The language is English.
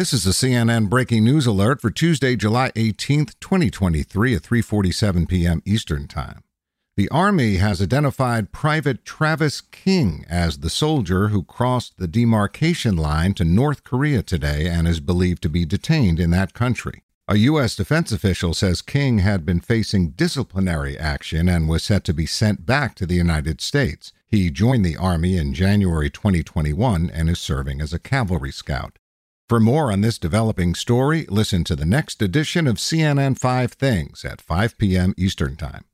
This is a CNN breaking news alert for Tuesday, July 18th, 2023 at 3:47 p.m. Eastern Time. The Army has identified Private Travis King as the soldier who crossed the demarcation line to North Korea today and is believed to be detained in that country. A U.S. defense official says King had been facing disciplinary action and was set to be sent back to the United States. He joined the Army in January 2021 and is serving as a cavalry scout. For more on this developing story, listen to the next edition of CNN 5 Things at 5 p.m. Eastern Time.